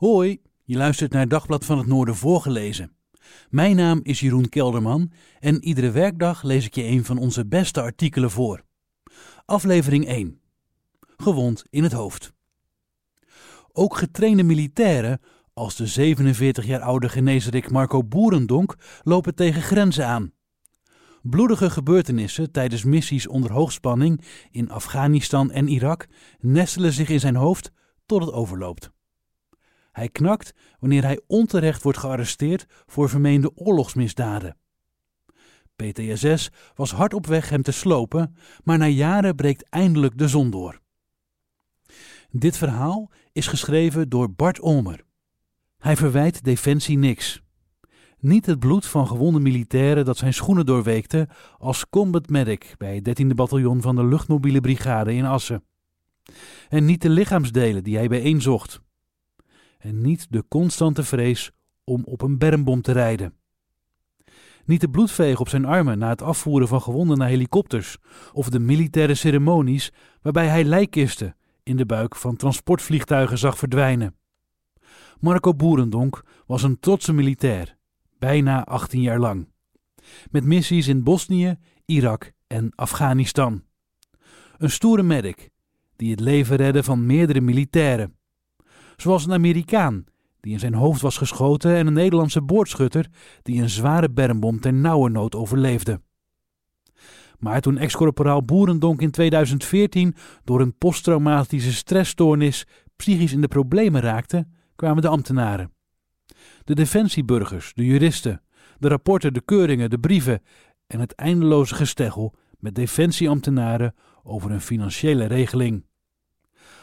Hoi, je luistert naar Dagblad van het Noorden voorgelezen. Mijn naam is Jeroen Kelderman en iedere werkdag lees ik je een van onze beste artikelen voor. Aflevering 1. Gewond in het hoofd. Ook getrainde militairen, als de 47 jaar oude genezerik Marco Boerendonk, lopen tegen grenzen aan. Bloedige gebeurtenissen tijdens missies onder hoogspanning in Afghanistan en Irak nestelen zich in zijn hoofd tot het overloopt. Hij knakt wanneer hij onterecht wordt gearresteerd voor vermeende oorlogsmisdaden. PTSS was hard op weg hem te slopen, maar na jaren breekt eindelijk de zon door. Dit verhaal is geschreven door Bart Olmer. Hij verwijt Defensie niks. Niet het bloed van gewonde militairen dat zijn schoenen doorweekte als combat medic bij het 13e bataljon van de luchtmobiele brigade in Assen. En niet de lichaamsdelen die hij bijeenzocht en niet de constante vrees om op een bermbom te rijden. Niet de bloedveeg op zijn armen na het afvoeren van gewonden naar helikopters of de militaire ceremonies waarbij hij lijkkisten in de buik van transportvliegtuigen zag verdwijnen. Marco Boerendonk was een trotse militair, bijna 18 jaar lang, met missies in Bosnië, Irak en Afghanistan. Een stoere medic die het leven redde van meerdere militairen zoals een Amerikaan die in zijn hoofd was geschoten en een Nederlandse boordschutter die een zware bermbom ten nauwe nood overleefde. Maar toen ex-corporaal Boerendonk in 2014 door een posttraumatische stressstoornis psychisch in de problemen raakte, kwamen de ambtenaren. De defensieburgers, de juristen, de rapporten, de keuringen, de brieven en het eindeloze gesteggel met defensieambtenaren over een financiële regeling.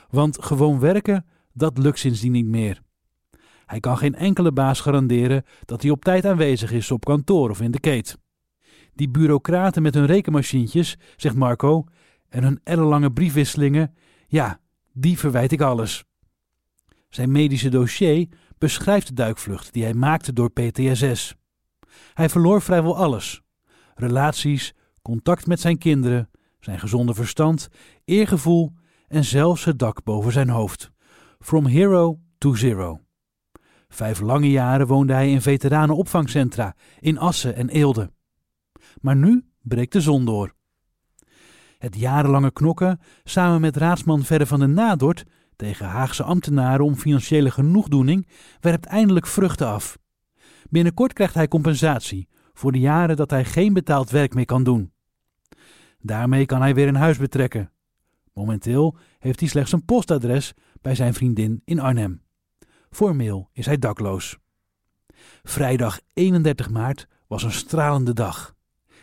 Want gewoon werken dat lukt sindsdien niet meer. Hij kan geen enkele baas garanderen dat hij op tijd aanwezig is op kantoor of in de keet. Die bureaucraten met hun rekenmachientjes, zegt Marco, en hun ellenlange briefwisselingen, ja, die verwijt ik alles. Zijn medische dossier beschrijft de duikvlucht die hij maakte door PTSS. Hij verloor vrijwel alles: relaties, contact met zijn kinderen, zijn gezonde verstand, eergevoel en zelfs het dak boven zijn hoofd. From Hero to Zero. Vijf lange jaren woonde hij in veteranenopvangcentra in Assen en Eelde. Maar nu breekt de zon door. Het jarenlange knokken, samen met raadsman Verre van den Nadort tegen Haagse ambtenaren om financiële genoegdoening, werpt eindelijk vruchten af. Binnenkort krijgt hij compensatie voor de jaren dat hij geen betaald werk meer kan doen. Daarmee kan hij weer een huis betrekken. Momenteel heeft hij slechts een postadres bij zijn vriendin in Arnhem. Formeel is hij dakloos. Vrijdag 31 maart was een stralende dag.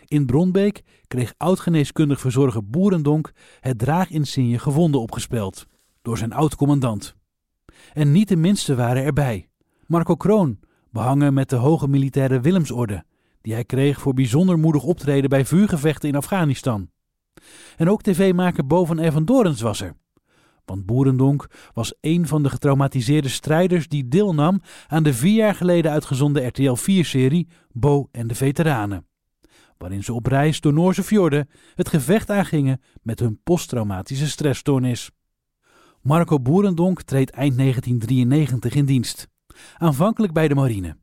In Bronbeek kreeg oud-geneeskundig verzorger Boerendonk het draaginsigne gewonden opgespeld door zijn oud-commandant. En niet de minste waren erbij. Marco Kroon, behangen met de hoge militaire Willemsorde, die hij kreeg voor bijzonder moedig optreden bij vuurgevechten in Afghanistan. En ook tv-maker Boven Evan Dorens was er. Want Boerendonk was een van de getraumatiseerde strijders die deelnam aan de vier jaar geleden uitgezonden RTL 4-serie Bo en de Veteranen. Waarin ze op reis door Noorse fjorden het gevecht aangingen met hun posttraumatische stressstoornis. Marco Boerendonk treedt eind 1993 in dienst. Aanvankelijk bij de marine.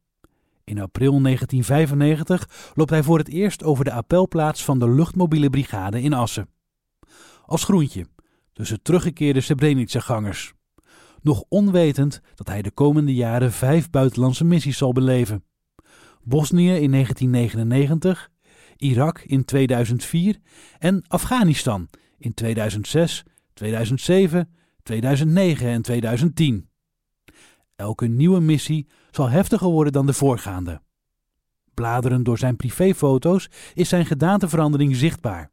In april 1995 loopt hij voor het eerst over de appelplaats van de luchtmobiele brigade in Assen. Als groentje, tussen teruggekeerde Srebrenica-gangers. Nog onwetend dat hij de komende jaren vijf buitenlandse missies zal beleven. Bosnië in 1999, Irak in 2004 en Afghanistan in 2006, 2007, 2009 en 2010. Elke nieuwe missie zal heftiger worden dan de voorgaande. Bladerend door zijn privéfoto's is zijn gedaanteverandering zichtbaar.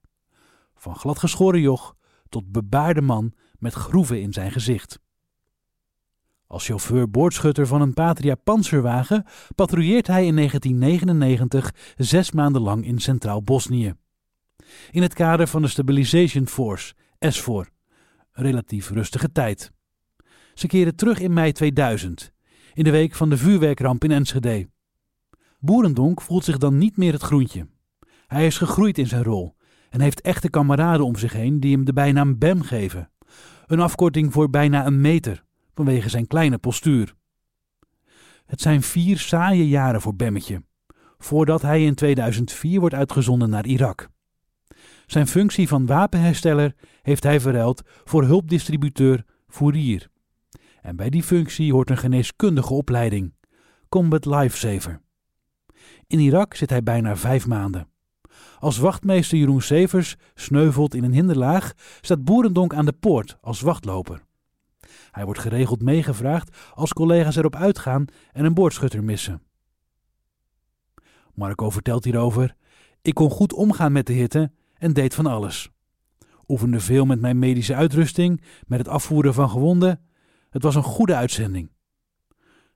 Van gladgeschoren joch tot bebaarde man met groeven in zijn gezicht. Als chauffeur-boordschutter van een Patria panzerwagen patrouilleert hij in 1999 zes maanden lang in Centraal Bosnië. In het kader van de Stabilization Force, SFOR. Relatief rustige tijd. Ze keren terug in mei 2000, in de week van de vuurwerkramp in Enschede. Boerendonk voelt zich dan niet meer het groentje. Hij is gegroeid in zijn rol en heeft echte kameraden om zich heen die hem de bijnaam Bem geven. Een afkorting voor bijna een meter, vanwege zijn kleine postuur. Het zijn vier saaie jaren voor Bemmetje, voordat hij in 2004 wordt uitgezonden naar Irak. Zijn functie van wapenhersteller heeft hij verruild voor hulpdistributeur Fourier. En bij die functie hoort een geneeskundige opleiding, Combat Lifesaver. In Irak zit hij bijna vijf maanden. Als wachtmeester Jeroen Severs sneuvelt in een hinderlaag, staat Boerendonk aan de poort als wachtloper. Hij wordt geregeld meegevraagd als collega's erop uitgaan en een boordschutter missen. Marco vertelt hierover: Ik kon goed omgaan met de hitte en deed van alles. Oefende veel met mijn medische uitrusting, met het afvoeren van gewonden. Het was een goede uitzending.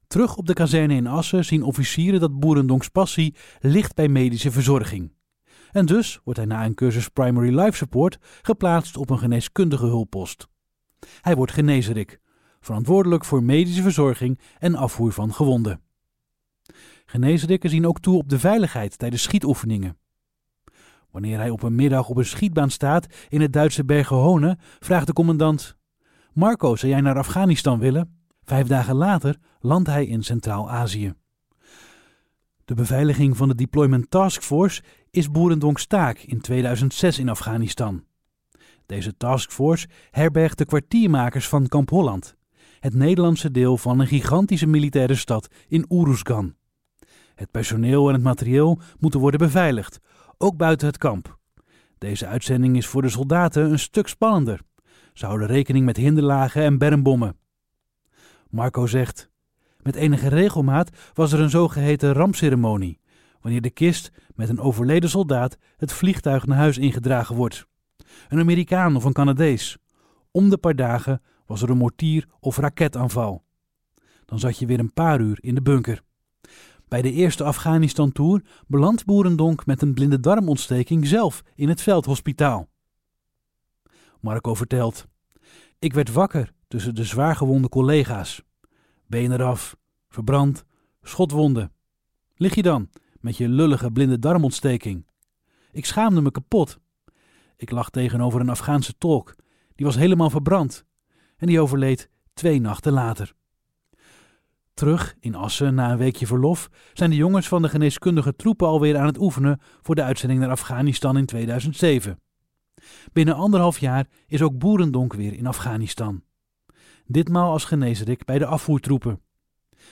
Terug op de kazerne in Assen zien officieren dat Boerendonks passie ligt bij medische verzorging. En dus wordt hij na een cursus Primary Life Support geplaatst op een geneeskundige hulppost. Hij wordt genezerik, verantwoordelijk voor medische verzorging en afvoer van gewonden. Geneesrikken zien ook toe op de veiligheid tijdens schietoefeningen. Wanneer hij op een middag op een schietbaan staat in het Duitse Bergen vraagt de commandant: Marco, zou jij naar Afghanistan willen? Vijf dagen later landt hij in Centraal-Azië. De beveiliging van de Deployment Task Force is Boerendonks taak in 2006 in Afghanistan. Deze taskforce herbergt de kwartiermakers van Kamp Holland, het Nederlandse deel van een gigantische militaire stad in Uruzgan. Het personeel en het materieel moeten worden beveiligd, ook buiten het kamp. Deze uitzending is voor de soldaten een stuk spannender. Ze houden rekening met hinderlagen en bermbommen. Marco zegt: Met enige regelmaat was er een zogeheten rampceremonie, wanneer de kist met een overleden soldaat het vliegtuig naar huis ingedragen wordt. Een Amerikaan of een Canadees. Om de paar dagen was er een mortier of raketaanval. Dan zat je weer een paar uur in de bunker. Bij de eerste Afghanistan-tour belandt Boerendonk met een blinde darmontsteking zelf in het veldhospitaal. Marco vertelt: Ik werd wakker tussen de zwaargewonde collega's. Been eraf, verbrand, schotwonden. Lig je dan met je lullige blinde darmontsteking? Ik schaamde me kapot. Ik lag tegenover een Afghaanse tolk. Die was helemaal verbrand. En die overleed twee nachten later. Terug in Assen na een weekje verlof zijn de jongens van de geneeskundige troepen alweer aan het oefenen voor de uitzending naar Afghanistan in 2007. Binnen anderhalf jaar is ook Boerendonk weer in Afghanistan. Ditmaal als geneesrik bij de afvoertroepen.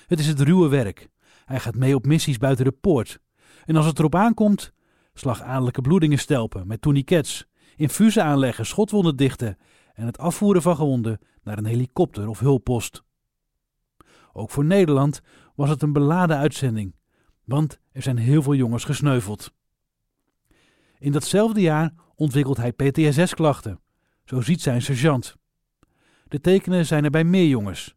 Het is het ruwe werk. Hij gaat mee op missies buiten de poort. En als het erop aankomt, slagadelijke bloedingen stelpen met tourniquets, infusen aanleggen, schotwonden dichten en het afvoeren van gewonden naar een helikopter of hulppost. Ook voor Nederland was het een beladen uitzending, want er zijn heel veel jongens gesneuveld. In datzelfde jaar ontwikkelt hij PTSS-klachten, zo ziet zijn sergeant. De tekenen zijn er bij meer jongens: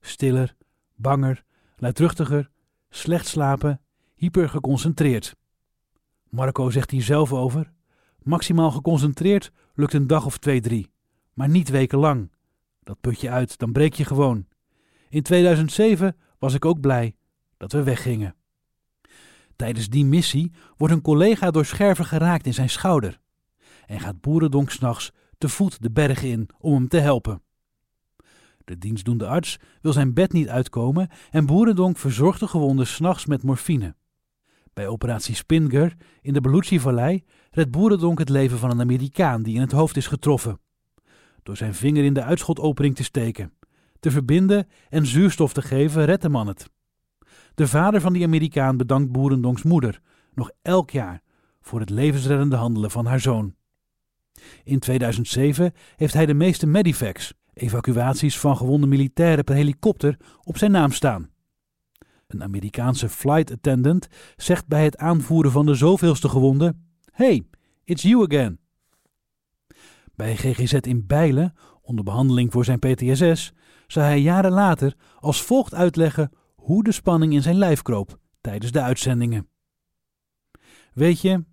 stiller, banger, luidruchtiger, slecht slapen, hypergeconcentreerd. Marco zegt hier zelf over: maximaal geconcentreerd lukt een dag of twee, drie, maar niet wekenlang. Dat put je uit, dan breek je gewoon. In 2007 was ik ook blij dat we weggingen. Tijdens die missie wordt een collega door scherven geraakt in zijn schouder en gaat Boerendonk s'nachts te voet de bergen in om hem te helpen. De dienstdoende arts wil zijn bed niet uitkomen en Boerendonk verzorgt de gewonde s'nachts met morfine. Bij operatie Spinger in de Belucci-vallei redt Boerendonk het leven van een Amerikaan die in het hoofd is getroffen. Door zijn vinger in de uitschotopening te steken te verbinden en zuurstof te geven, redt de man het. De vader van die Amerikaan bedankt Boerendonks moeder nog elk jaar voor het levensreddende handelen van haar zoon. In 2007 heeft hij de meeste medivacs, evacuaties van gewonde militairen per helikopter, op zijn naam staan. Een Amerikaanse flight attendant zegt bij het aanvoeren van de zoveelste gewonde: Hey, it's you again. Bij GGZ in Bijlen, onder behandeling voor zijn PTSS, zou hij jaren later als volgt uitleggen hoe de spanning in zijn lijf kroop tijdens de uitzendingen. Weet je,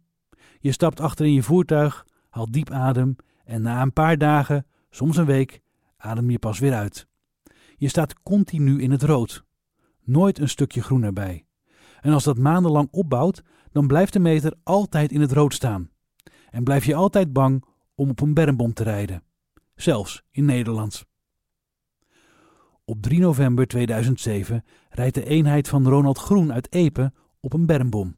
je stapt achter in je voertuig, haalt diep adem en na een paar dagen, soms een week, adem je pas weer uit. Je staat continu in het rood. Nooit een stukje groen erbij. En als dat maandenlang opbouwt, dan blijft de meter altijd in het rood staan. En blijf je altijd bang om op een bermbom te rijden. Zelfs in Nederland. Op 3 november 2007 rijdt de eenheid van Ronald Groen uit Epe op een bermbom.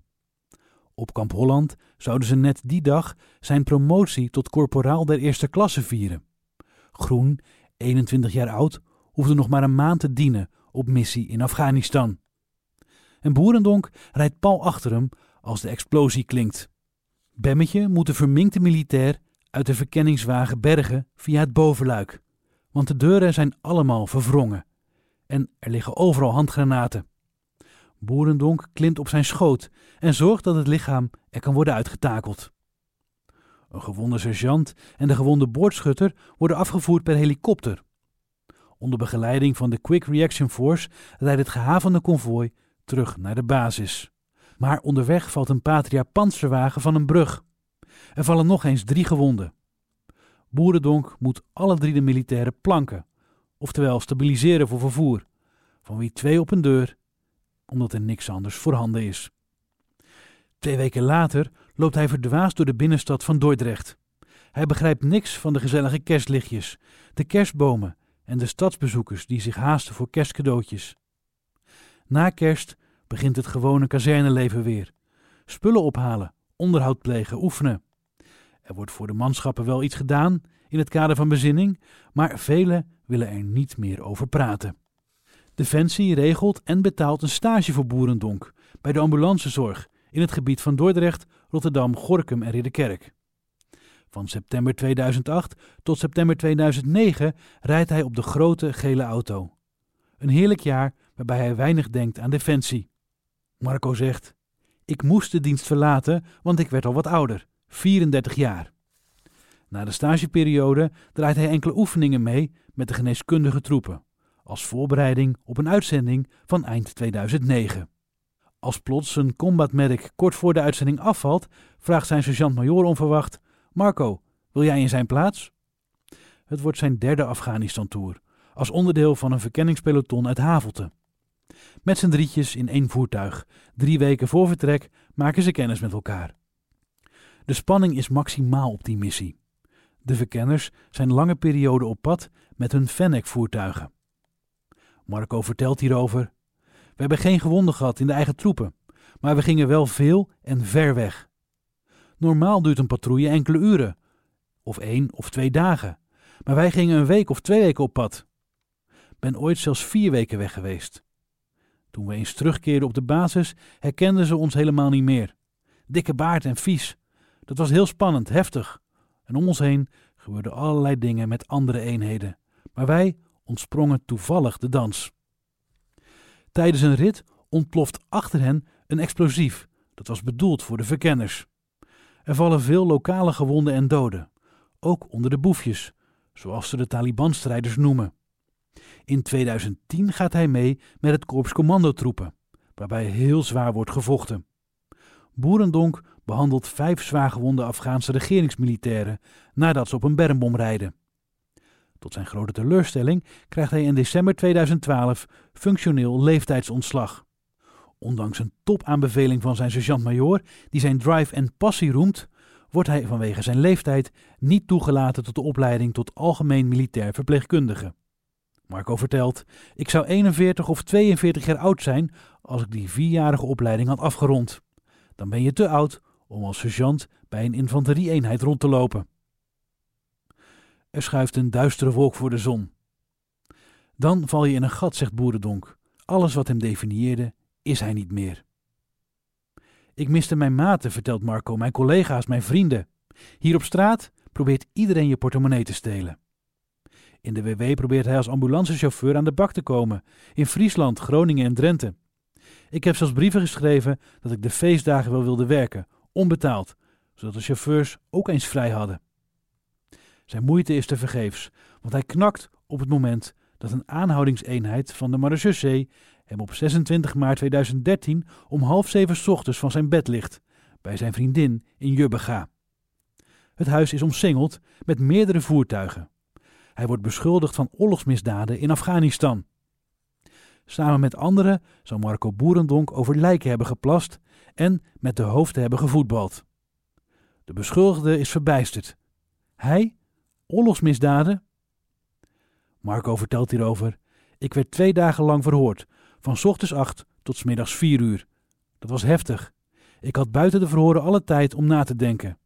Op Kamp Holland zouden ze net die dag zijn promotie tot korporaal der eerste klasse vieren. Groen, 21 jaar oud, hoefde nog maar een maand te dienen op missie in Afghanistan. En Boerendonk rijdt pal achter hem als de explosie klinkt. Bemmetje moet de verminkte militair uit de verkenningswagen bergen via het bovenluik, want de deuren zijn allemaal verwrongen en er liggen overal handgranaten. Boerendonk klimt op zijn schoot en zorgt dat het lichaam er kan worden uitgetakeld. Een gewonde sergeant en de gewonde boordschutter worden afgevoerd per helikopter. Onder begeleiding van de Quick Reaction Force rijdt het gehavende konvooi terug naar de basis. Maar onderweg valt een Patria panzerwagen van een brug. Er vallen nog eens drie gewonden. Boerendonk moet alle drie de militairen planken, oftewel stabiliseren voor vervoer, van wie twee op een deur, omdat er niks anders voorhanden is. Twee weken later loopt hij verdwaasd door de binnenstad van Dordrecht. Hij begrijpt niks van de gezellige kerstlichtjes, de kerstbomen en de stadsbezoekers die zich haasten voor kerstcadeautjes. Na kerst begint het gewone kazerneleven weer. Spullen ophalen, onderhoud plegen, oefenen. Er wordt voor de manschappen wel iets gedaan in het kader van bezinning, maar velen willen er niet meer over praten. Defensie regelt en betaalt een stage voor Boerendonk bij de ambulancezorg in het gebied van Dordrecht, Rotterdam, Gorkum en Ridderkerk. Van september 2008 tot september 2009 rijdt hij op de grote gele auto. Een heerlijk jaar waarbij hij weinig denkt aan defensie. Marco zegt: Ik moest de dienst verlaten, want ik werd al wat ouder, 34 jaar. Na de stageperiode draait hij enkele oefeningen mee met de geneeskundige troepen, als voorbereiding op een uitzending van eind 2009. Als plots een combat medic kort voor de uitzending afvalt, vraagt zijn sergeant-majoor onverwacht: Marco, wil jij in zijn plaats? Het wordt zijn derde Afghanistan-tour, als onderdeel van een verkenningspeloton uit Havelte. Met z'n drietjes in één voertuig, drie weken voor vertrek, maken ze kennis met elkaar. De spanning is maximaal op die missie. De verkenners zijn lange perioden op pad met hun Fennec-voertuigen. Marco vertelt hierover. We hebben geen gewonden gehad in de eigen troepen, maar we gingen wel veel en ver weg. Normaal duurt een patrouille enkele uren, of één of twee dagen, maar wij gingen een week of twee weken op pad. Ben ooit zelfs vier weken weg geweest. Toen we eens terugkeerden op de basis, herkenden ze ons helemaal niet meer. Dikke baard en vies. Dat was heel spannend, heftig. En om ons heen gebeurden allerlei dingen met andere eenheden. Maar wij ontsprongen toevallig de dans. Tijdens een rit ontploft achter hen een explosief. Dat was bedoeld voor de verkenners. Er vallen veel lokale gewonden en doden. Ook onder de boefjes, zoals ze de Taliban-strijders noemen. In 2010 gaat hij mee met het korps commandotroepen, waarbij heel zwaar wordt gevochten. Boerendonk behandelt vijf zwaargewonde Afghaanse regeringsmilitairen nadat ze op een bermbom rijden. Tot zijn grote teleurstelling krijgt hij in december 2012 functioneel leeftijdsontslag. Ondanks een topaanbeveling van zijn sergeant-majoor, die zijn drive en passie roemt, wordt hij vanwege zijn leeftijd niet toegelaten tot de opleiding tot algemeen militair verpleegkundige. Marco vertelt: Ik zou 41 of 42 jaar oud zijn als ik die vierjarige opleiding had afgerond. Dan ben je te oud om als sergeant bij een infanterieeenheid rond te lopen. Er schuift een duistere wolk voor de zon. Dan val je in een gat, zegt Boerendonk. Alles wat hem definieerde, is hij niet meer. Ik miste mijn maten, vertelt Marco, mijn collega's, mijn vrienden. Hier op straat probeert iedereen je portemonnee te stelen. In de WW probeert hij als ambulancechauffeur aan de bak te komen, in Friesland, Groningen en Drenthe. Ik heb zelfs brieven geschreven dat ik de feestdagen wel wilde werken, onbetaald, zodat de chauffeurs ook eens vrij hadden. Zijn moeite is te vergeefs, want hij knakt op het moment dat een aanhoudingseenheid van de marechaussee hem op 26 maart 2013 om half zeven ochtends van zijn bed ligt, bij zijn vriendin in Jubbega. Het huis is omsingeld met meerdere voertuigen. Hij wordt beschuldigd van oorlogsmisdaden in Afghanistan. Samen met anderen zou Marco Boerendonk over lijken hebben geplast en met de hoofden hebben gevoetbald. De beschuldigde is verbijsterd. Hij? Oorlogsmisdaden? Marco vertelt hierover. Ik werd twee dagen lang verhoord, van ochtends acht tot middags vier uur. Dat was heftig. Ik had buiten de verhoren alle tijd om na te denken.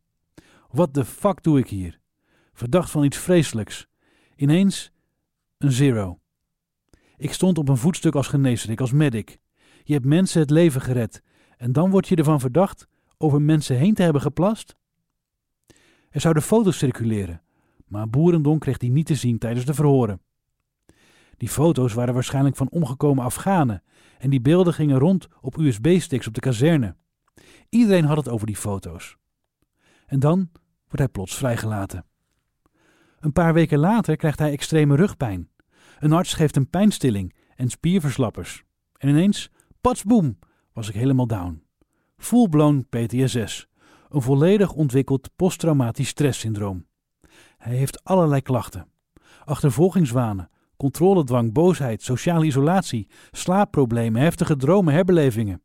Wat de fuck doe ik hier? Verdacht van iets vreselijks. Ineens een zero. Ik stond op een voetstuk als geneesrik, als medic. Je hebt mensen het leven gered en dan word je ervan verdacht over mensen heen te hebben geplast? Er zouden foto's circuleren, maar Boerendonk kreeg die niet te zien tijdens de verhoren. Die foto's waren waarschijnlijk van omgekomen Afghanen en die beelden gingen rond op USB-sticks op de kazerne. Iedereen had het over die foto's. En dan wordt hij plots vrijgelaten. Een paar weken later krijgt hij extreme rugpijn. Een arts geeft hem pijnstilling en spierverslappers. En ineens, patsboom, was ik helemaal down. Full-blown PTSS, een volledig ontwikkeld posttraumatisch stresssyndroom. Hij heeft allerlei klachten. Achtervolgingswanen, controledwang, boosheid, sociale isolatie, slaapproblemen, heftige dromen, herbelevingen.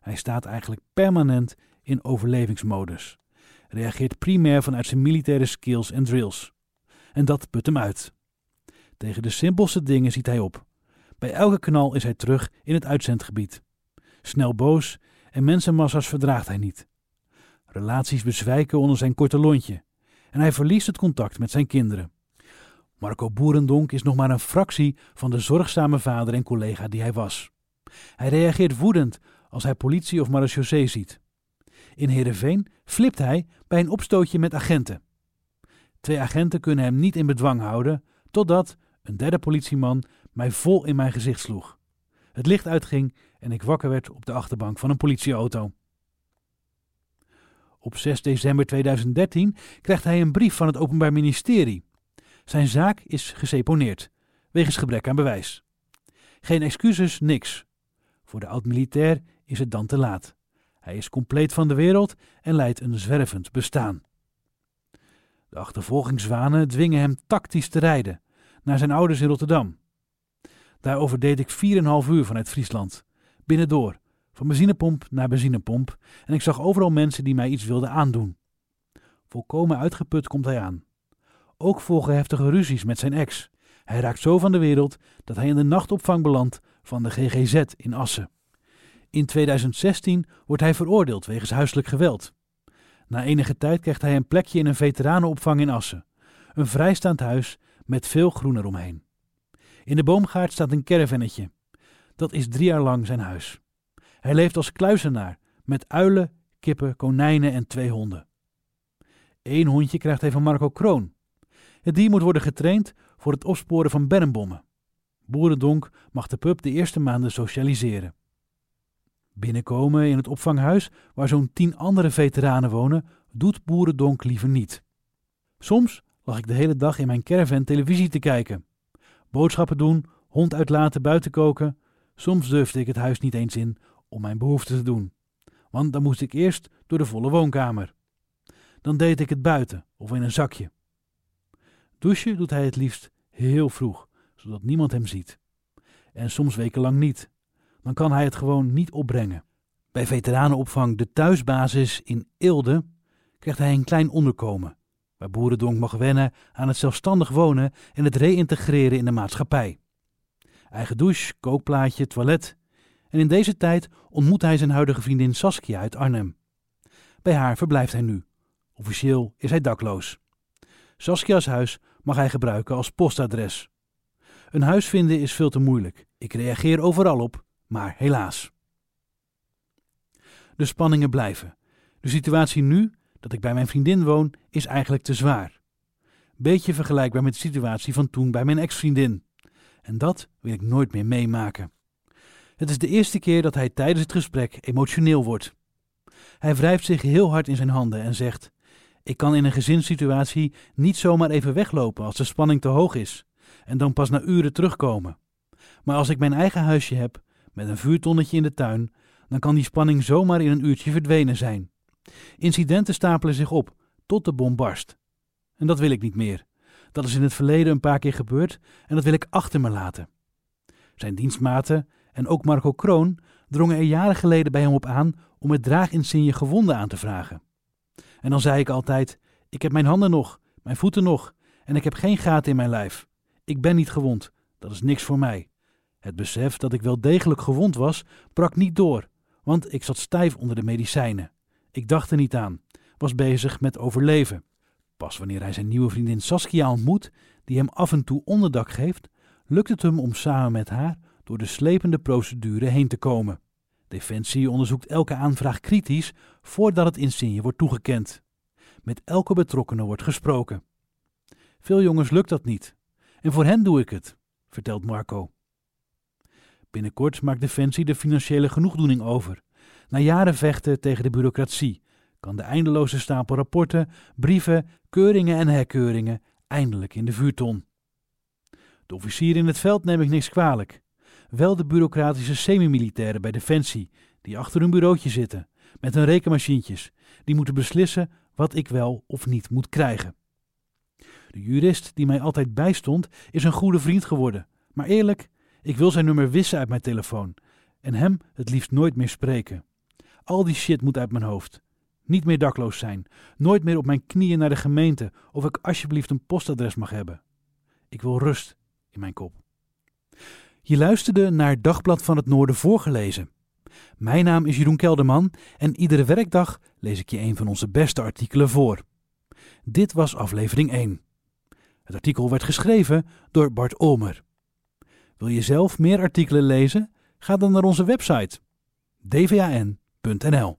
Hij staat eigenlijk permanent in overlevingsmodus. Reageert primair vanuit zijn militaire skills en drills. En dat put hem uit. Tegen de simpelste dingen ziet hij op. Bij elke knal is hij terug in het uitzendgebied. Snel boos en mensenmassa's verdraagt hij niet. Relaties bezwijken onder zijn korte lontje en hij verliest het contact met zijn kinderen. Marco Boerendonk is nog maar een fractie van de zorgzame vader en collega die hij was. Hij reageert woedend als hij politie of marechaussee ziet. In Heerenveen flipt hij bij een opstootje met agenten. Twee agenten kunnen hem niet in bedwang houden, totdat een derde politieman mij vol in mijn gezicht sloeg. Het licht uitging en ik wakker werd op de achterbank van een politieauto. Op 6 december 2013 krijgt hij een brief van het Openbaar Ministerie. Zijn zaak is geseponeerd, wegens gebrek aan bewijs. Geen excuses, niks. Voor de oud-militair is het dan te laat. Hij is compleet van de wereld en leidt een zwervend bestaan. De achtervolgingszwanen dwingen hem tactisch te rijden naar zijn ouders in Rotterdam. Daarover deed ik 4,5 uur vanuit Friesland, binnendoor, van benzinepomp naar benzinepomp, en ik zag overal mensen die mij iets wilden aandoen. Volkomen uitgeput komt hij aan. Ook volgen heftige ruzies met zijn ex. Hij raakt zo van de wereld dat hij in de nachtopvang belandt van de GGZ in Assen. In 2016 wordt hij veroordeeld wegens huiselijk geweld. Na enige tijd krijgt hij een plekje in een veteranenopvang in Assen. Een vrijstaand huis met veel groen eromheen. In de boomgaard staat een caravannetje. Dat is drie jaar lang zijn huis. Hij leeft als kluizenaar met uilen, kippen, konijnen en twee honden. Eén hondje krijgt hij van Marco Kroon. Het dier moet worden getraind voor het opsporen van bermbommen. Boerendonk mag de pup de eerste maanden socialiseren. Binnenkomen in het opvanghuis, waar zo'n tien andere veteranen wonen, doet Boerendonk liever niet. Soms lag ik de hele dag in mijn caravan televisie te kijken. Boodschappen doen, hond uitlaten, buiten koken. Soms durfde ik het huis niet eens in om mijn behoeften te doen, want dan moest ik eerst door de volle woonkamer. Dan deed ik het buiten of in een zakje. Douchen doet hij het liefst heel vroeg, zodat niemand hem ziet. En soms wekenlang niet. Dan kan hij het gewoon niet opbrengen. Bij veteranenopvang De Thuisbasis in Eelde krijgt hij een klein onderkomen, waar Boerendonk mag wennen aan het zelfstandig wonen en het reïntegreren in de maatschappij. Eigen douche, kookplaatje, toilet. En in deze tijd ontmoet hij zijn huidige vriendin Saskia uit Arnhem. Bij haar verblijft hij nu. Officieel is hij dakloos. Saskia's huis mag hij gebruiken als postadres. Een huis vinden is veel te moeilijk. Ik reageer overal op, maar helaas. De spanningen blijven. De situatie nu, dat ik bij mijn vriendin woon, is eigenlijk te zwaar. Beetje vergelijkbaar met de situatie van toen bij mijn ex-vriendin. En dat wil ik nooit meer meemaken. Het is de eerste keer dat hij tijdens het gesprek emotioneel wordt. Hij wrijft zich heel hard in zijn handen en zegt: Ik kan in een gezinssituatie niet zomaar even weglopen als de spanning te hoog is, en dan pas na uren terugkomen. Maar als ik mijn eigen huisje heb, met een vuurtonnetje in de tuin, dan kan die spanning zomaar in een uurtje verdwenen zijn. Incidenten stapelen zich op, tot de bom barst. En dat wil ik niet meer. Dat is in het verleden een paar keer gebeurd en dat wil ik achter me laten. Zijn dienstmaten en ook Marco Kroon drongen er jaren geleden bij hem op aan om het draaginsigne gewonden aan te vragen. En dan zei ik altijd: Ik heb mijn handen nog, mijn voeten nog en ik heb geen gaten in mijn lijf. Ik ben niet gewond, Dat is niks voor mij. Het besef dat ik wel degelijk gewond was, brak niet door, want ik zat stijf onder de medicijnen. Ik dacht er niet aan, was bezig met overleven. Pas wanneer hij zijn nieuwe vriendin Saskia ontmoet, die hem af en toe onderdak geeft, lukt het hem om samen met haar door de slepende procedure heen te komen. Defensie onderzoekt elke aanvraag kritisch voordat het insigne wordt toegekend. Met elke betrokkenen wordt gesproken. Veel jongens lukt dat niet. En voor hen doe ik het, vertelt Marco. Binnenkort maakt Defensie de financiële genoegdoening over. Na jaren vechten tegen de bureaucratie kan de eindeloze stapel rapporten, brieven, keuringen en herkeuringen eindelijk in de vuurton. De officier in het veld neem ik niks kwalijk. Wel de bureaucratische semi-militairen bij Defensie, die achter hun bureautje zitten, met hun rekenmachientjes, die moeten beslissen wat ik wel of niet moet krijgen. De jurist die mij altijd bijstond, is een goede vriend geworden. Maar eerlijk, ik wil zijn nummer wissen uit mijn telefoon en hem het liefst nooit meer spreken. Al die shit moet uit mijn hoofd. Niet meer dakloos zijn, nooit meer op mijn knieën naar de gemeente of ik alsjeblieft een postadres mag hebben. Ik wil rust in mijn kop. Je luisterde naar Dagblad van het Noorden voorgelezen. Mijn naam is Jeroen Kelderman en iedere werkdag lees ik je een van onze beste artikelen voor. Dit was aflevering 1. Het artikel werd geschreven door Bart Olmer. Wil je zelf meer artikelen lezen? Ga dan naar onze website dvan.nl.